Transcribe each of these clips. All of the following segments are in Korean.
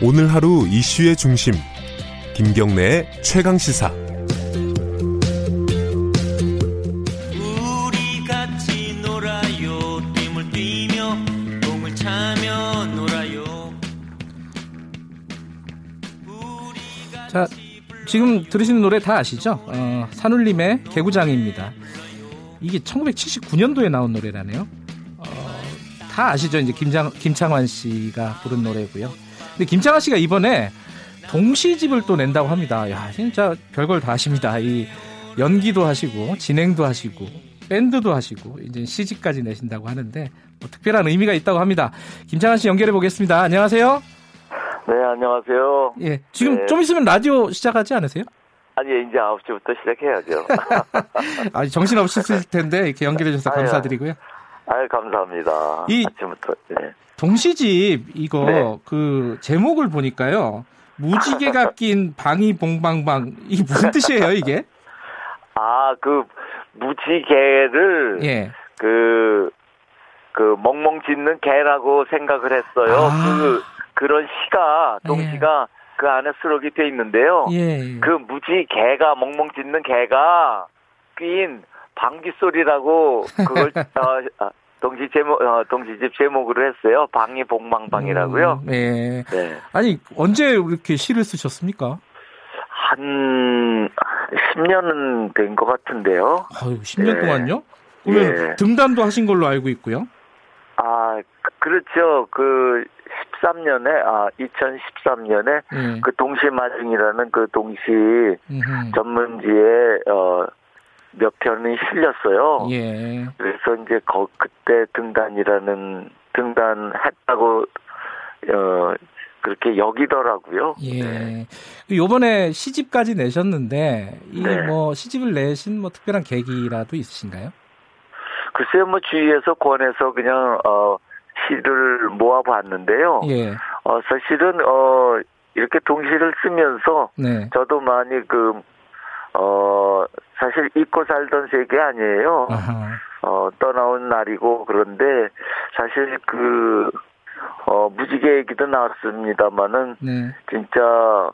오늘 하루 이슈의 중심 김경래의 최강 시사 우리 같이 놀아요 띠을 뛰며 공을 차며 놀아요 자, 지금 들으시는 노래 다 아시죠? 어, 산울림의 개구장입니다. 이게 1979년도에 나온 노래라네요. 어, 다 아시죠? 이제 김장, 김창완 씨가 부른 노래고요. 근데 김창완 씨가 이번에 동시집을 또 낸다고 합니다. 야, 진짜 별걸 다 하십니다. 이 연기도 하시고 진행도 하시고 밴드도 하시고 이제 시집까지 내신다고 하는데 뭐 특별한 의미가 있다고 합니다. 김창완 씨 연결해 보겠습니다. 안녕하세요. 네, 안녕하세요. 예, 지금 네. 좀 있으면 라디오 시작하지 않으세요? 아니, 이제 9시부터 시작해야죠. 아, 정신 없으실 텐데 이렇게 연결해 주셔서. 감사드리고요. 아 유, 감사합니다. 이- 아침부터. 네. 동시집 이거 네. 그 제목을 보니까요. 무지개가 낀 방이 봉방방 이게 무슨 뜻이에요 이게? 아, 그, 무지개를, 예. 그, 그, 멍멍 짖는 개라고 생각을 했어요. 아. 그, 그런 시가, 동시가 그 안에 수록이 돼 있는데요. 예. 그 무지개가, 멍멍 짖는 개가 낀 방귀 소리라고 그걸, 어, 아, 동시 제목, 어, 동시집 제목으로 했어요. 방이 봉방방이라고요. 음, 예. 네. 아니 언제 이렇게 시를 쓰셨습니까? 한 10년은 된 것 같은데요. 아유 10년 예. 동안요? 그러면 예. 등단도 하신 걸로 알고 있고요. 아, 그- 그렇죠. 그 13년에 아 2013년에 예. 그 동시 마중이라는 그 동시 음흠. 전문지에 어 몇 편이 실렸어요. 예. 그래서 이제 거, 그때 등단이라는 등단했다고 어 그렇게 여기더라고요. 예. 네. 그 요번에 시집까지 내셨는데 이 네. 뭐 시집을 내신 뭐 특별한 계기라도 있으신가요? 글쎄요, 뭐 주위에서 권해서 그냥 어 시를 모아봤는데요. 예. 어 사실은 어 이렇게 동시를 쓰면서 네. 저도 많이 그 어 사실 잊고 살던 세계 아니에요. 아하. 어 떠나온 날이고 그런데 사실 그 어 무지개 얘기도 나왔습니다마는 네. 진짜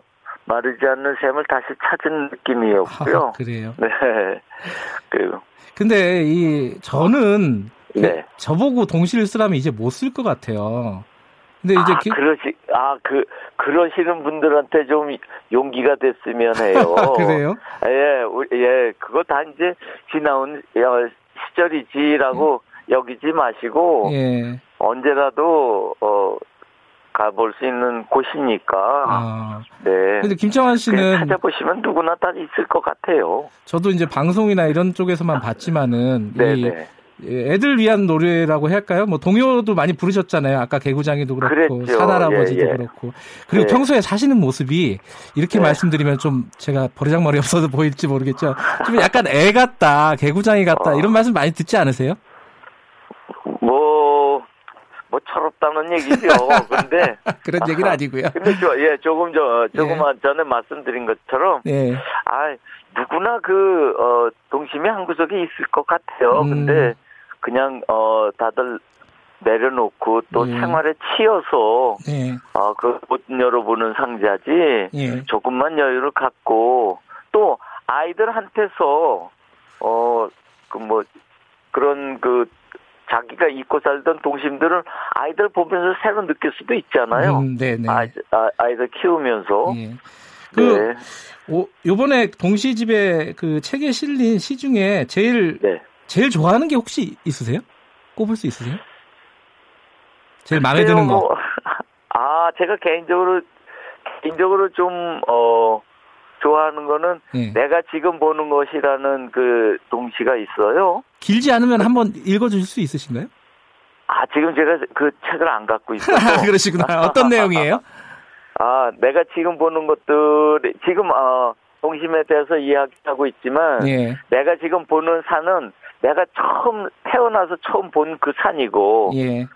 마르지 않는 샘을 다시 찾은 느낌이었고요. 아, 그래요. 네. 그 근데 이 저는 그 네. 저보고 동시를 쓰라면 이제 못 쓸 것 같아요. 근데 이제 아, 기- 그러시, 아, 그, 그러시는 분들한테 좀 용기가 됐으면 해요. 그래요? 예, 우- 예, 그거 다 이제 지나온 어, 시절이지라고 여기지 마시고, 예. 언제라도, 어, 가볼 수 있는 곳이니까, 아. 네. 근데 그냥 씨는 찾아보시면 누구나 다 있을 것 같아요. 저도 이제 방송이나 이런 쪽에서만 봤지만은 이 네네. 예, 애들 위한 노래라고 할까요? 뭐 동요도 많이 부르셨잖아요. 아까 개구장이도 그렇고 그랬죠. 산할아버지도 예, 예. 그렇고 그리고 네. 평소에 사시는 모습이 이렇게 네. 말씀드리면 좀 제가 버리장머리 없어서 보일지 모르겠죠. 좀 약간 애 같다, 개구장이 같다 어. 이런 말씀 많이 듣지 않으세요? 뭐, 뭐 철없다는 얘기죠. 근데, 그런 얘기는 아니고요. 근데 저, 예, 조금 저, 조금 전에 말씀드린 것처럼, 예. 아, 누구나 그, 어, 동심이 한 구석에 있을 것 같아요. 음. 근데, 그냥, 어, 다들 내려놓고 또 예. 생활에 치여서, 예. 어, 그, 못 열어보는 상자지, 예. 조금만 여유를 갖고, 또, 아이들한테서, 어, 그 뭐, 그런 그, 자기가 잊고 살던 동심들을 아이들 보면서 새로 느낄 수도 있잖아요. 음, 네, 네. 아이, 아, 아이들 키우면서. 예. 그 네. 오, 요번에 동시집에 그 책에 실린 시 중에 제일 네. 제일 좋아하는 게 혹시 있으세요? 꼽을 수 있으세요? 제일 마음에 드는 거. 뭐, 아, 제가 개인적으로, 개인적으로 좀, 어, 좋아하는 거는 예. 내가 지금 보는 것이라는 그 동시가 있어요. 길지 않으면 한번 읽어주실 수 있으신가요? 아, 지금 제가 그 책을 안 갖고 있어서. 그러시구나. 어떤 내용이에요? 아, 내가 지금 보는 것들, 지금, 어, 동심에 대해서 이야기하고 있지만, 예. 내가 지금 보는 산은 내가 처음, 태어나서 처음 본 그 산이고, 예.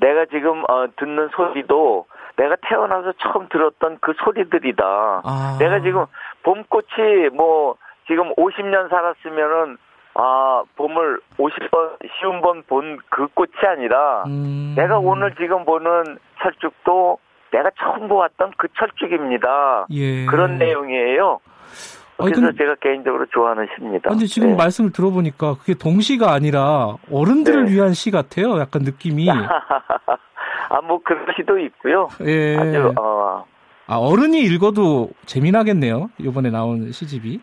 내가 지금, 어, 듣는 소리도 내가 태어나서 처음 들었던 그 소리들이다. 아. 내가 지금 봄꽃이 뭐, 지금 50년 살았으면은, 아, 봄을 50번, 쉬운 번 본 그 꽃이 아니라, 음. 내가 오늘 지금 보는 철쭉도 내가 처음 보았던 그 철쭉입니다. 예. 그런 내용이에요. 아니, 그래서 근데- 제가 개인적으로 좋아하는 시입니다. 근데 지금 네. 말씀을 들어보니까 그게 동시가 아니라 어른들을 네. 위한 시 같아요. 약간 느낌이. 아, 뭐 그런 시도 있고요. 예. 아주 어, 아, 어른이 읽어도 재미나겠네요. 이번에 나온 시집이.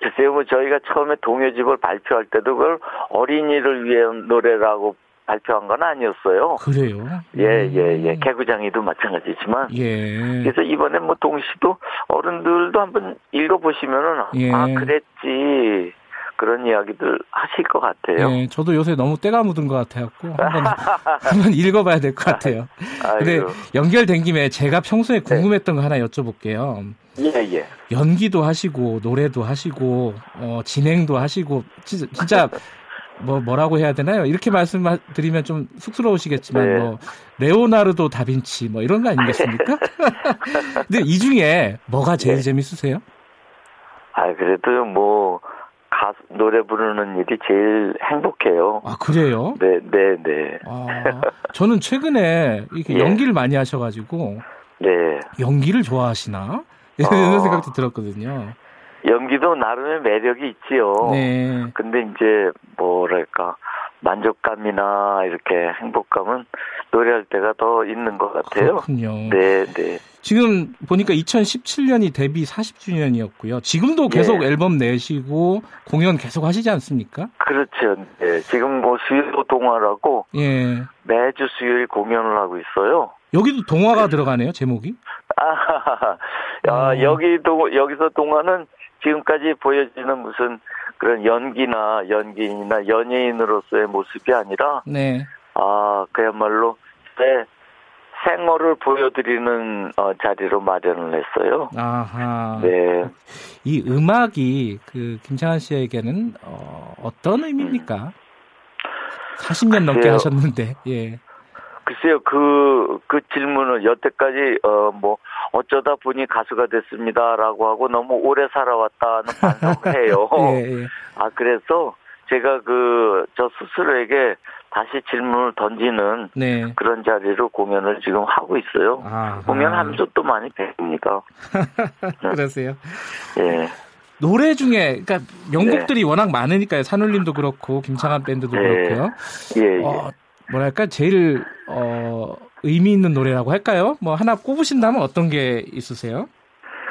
글쎄요, 뭐 저희가 처음에 동요집을 발표할 때도 그걸 어린이를 위한 노래라고 발표한 건 아니었어요. 그래요. 예, 예, 예. 음. 개구장이도 마찬가지지만. 예. 그래서 이번에 뭐 동시도 어른들도 한번 읽어보시면은, 예. 아, 그랬지. 그런 이야기들 하실 것 같아요. 예, 저도 요새 너무 때가 묻은 것 같아갖고 한번 한번 읽어봐야 될 것 같아요. 근데. 연결된 김에 제가 평소에 궁금했던 거 하나 여쭤볼게요. 예, 예. 연기도 하시고 노래도 하시고 어, 진행도 하시고 진- 진짜 뭐 뭐라고 해야 되나요? 이렇게 말씀드리면 좀 쑥스러우시겠지만 네. 뭐 레오나르도 다빈치 뭐 이런 거 아니겠습니까? 근데 이 중에 뭐가 제일 네. 재밌으세요? 아, 그래도 뭐, 가수, 노래 부르는 일이 제일 행복해요. 아 그래요? 네, 네, 네. 아, 저는 최근에 이렇게 예. 연기를 많이 하셔가지고 네. 연기를 좋아하시나 이런 어. 생각도 들었거든요. 연기도 나름의 매력이 있지요. 네. 근데 이제 뭐랄까 만족감이나 이렇게 행복감은 노래할 때가 더 있는 것 같아요. 그렇군요. 네, 네. 지금 보니까 2017년이 데뷔 40주년이었고요. 지금도 계속 예. 앨범 내시고 공연 계속 하시지 않습니까? 그렇죠. 네. 지금 뭐 수요 동화라고 예. 매주 수요일 공연을 하고 있어요. 여기도 동화가 들어가네요, 제목이. 아, 야, 어. 여기도 여기서 동화는 지금까지 보여지는 무슨 그런 연기나 연기인이나 연예인으로서의 모습이 아니라 네. 아 그야말로 제 생얼을 보여드리는 어, 자리로 마련을 했어요. 아하. 네. 이 음악이 그 김창완 씨에게는 어, 어떤 의미입니까? 40년 넘게 글쎄요. 하셨는데. 예. 글쎄요, 그, 그 질문을 여태까지, 어, 뭐, 어쩌다 보니 가수가 됐습니다라고 하고 너무 오래 살아왔다는 반성을 해요. 예, 예. 아, 그래서 제가 그, 저 스스로에게 다시 질문을 던지는 네. 그런 자리로 공연을 지금 하고 있어요. 아. 공연하면서 또 많이 배웁니다. 그러세요. 예. 노래 중에 그러니까 명곡들이 워낙 많으니까요. 산울림도 그렇고 김창완 밴드도 네. 그렇고요. 예, 예. 어, 뭐랄까 제일 어, 의미 있는 노래라고 할까요? 뭐 하나 꼽으신다면 어떤 게 있으세요?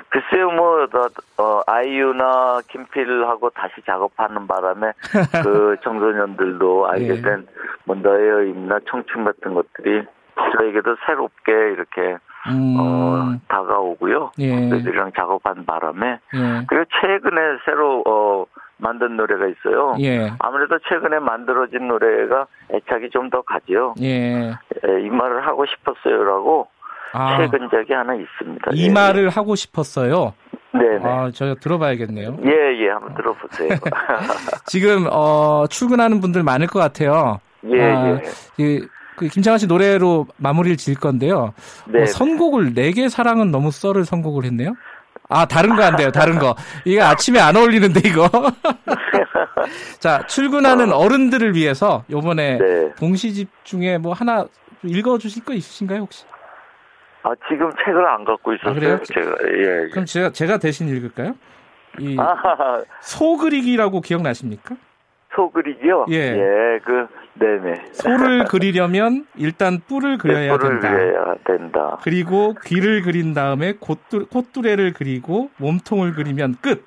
글쎄요, 뭐, 나, 어, 아이유나 김필하고 다시 작업하는 바람에 그 청소년들도 알게 예. 된뭐 너의 의미나 청춘 같은 것들이 저에게도 새롭게 이렇게 음, 어, 다가오고요. 예. 그들이랑 작업한 바람에 예, 그리고 최근에 새로 어, 만든 노래가 있어요. 예, 아무래도 최근에 만들어진 노래가 애착이 좀 더 가지요. 예. 에, 이 말을 하고 싶었어요라고 아, 최근작이 하나 있습니다. 이 예, 말을 하고 싶었어요. 예. 네네. 아, 제가 들어봐야겠네요. 예, 예, 한번 들어보세요. 지금 어, 출근하는 분들 많을 것 같아요. 예, 아, 예. 이, 그 김창완 씨 노래로 마무리를 지을 건데요. 네. 어, 선곡을 내게 사랑은 너무 썰을 선곡을 했네요. 아 다른 거 안 돼요. 다른 거. 이게 아침에 안 어울리는데 이거. 자 출근하는 어. 른들을 위해서 요번에 네. 동시집 중에 뭐 하나 읽어 주실 거 있으신가요 혹시? 아, 지금 책을 안 갖고 있었어요. 아, 그래요? 제가, 예. 예. 그럼 제가 제가 대신 읽을까요? 이 아, 소그리기라고 기억나십니까? 소그리기요? 예. 그, 네네. 소를 그리려면 일단 뿔을 그려야 뿔을 된다. 그려야 된다. 그리고 귀를 그린 다음에 콧뚜, 콧뚜레를 그리고 몸통을 그리면 끝.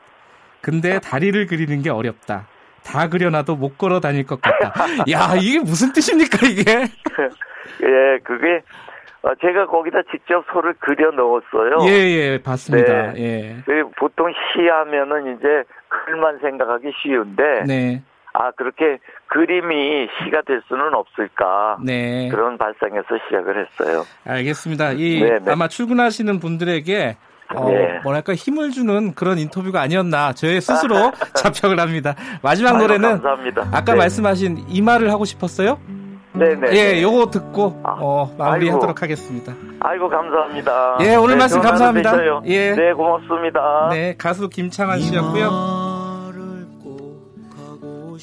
근데 다리를 그리는 게 어렵다. 다 그려놔도 못 걸어 다닐 것 같다. 야, 이게 무슨 뜻입니까, 이게? 예, 그게, 어, 제가 거기다 직접 소를 그려 넣었어요. 예, 예, 봤습니다. 네. 예. 그 보통 시하면은 이제 글만 생각하기 쉬운데, 네, 아, 그렇게 그림이 시가 될 수는 없을까. 네. 그런 발상에서 시작을 했어요. 알겠습니다. 이, 네, 네. 아마 출근하시는 분들에게, 어, 네. 뭐랄까, 힘을 주는 그런 인터뷰가 아니었나, 저의 스스로 자평을 합니다. 마지막 노래는, 감사합니다. 아까 네. 말씀하신 이 말을 하고 싶었어요? 네네. 예, 요거 듣고, 아, 어, 마무리하도록. 하겠습니다. 아이고 감사합니다. 예, 오늘 말씀 좋은 하루 감사합니다. 예. 네, 고맙습니다. 네, 가수 김창완 씨였고요.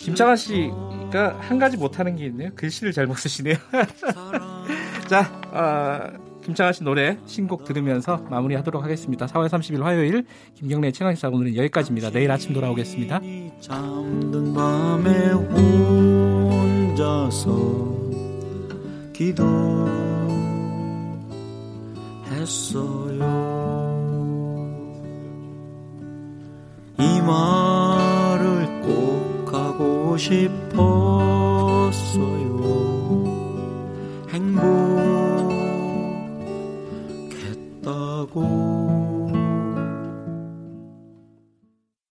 김창완 씨가 한 가지 못하는 게 있네요. 글씨를 잘 못 쓰시네요. 자, 어, 김창아 씨 노래 신곡 들으면서 마무리하도록 하겠습니다. 4월 30일 화요일 김경래 최강 시사 오늘은 여기까지입니다. 내일 아침 돌아오겠습니다. 잠든 밤에 혼자서 기도했어요. 이말 을꼭 하고 싶어.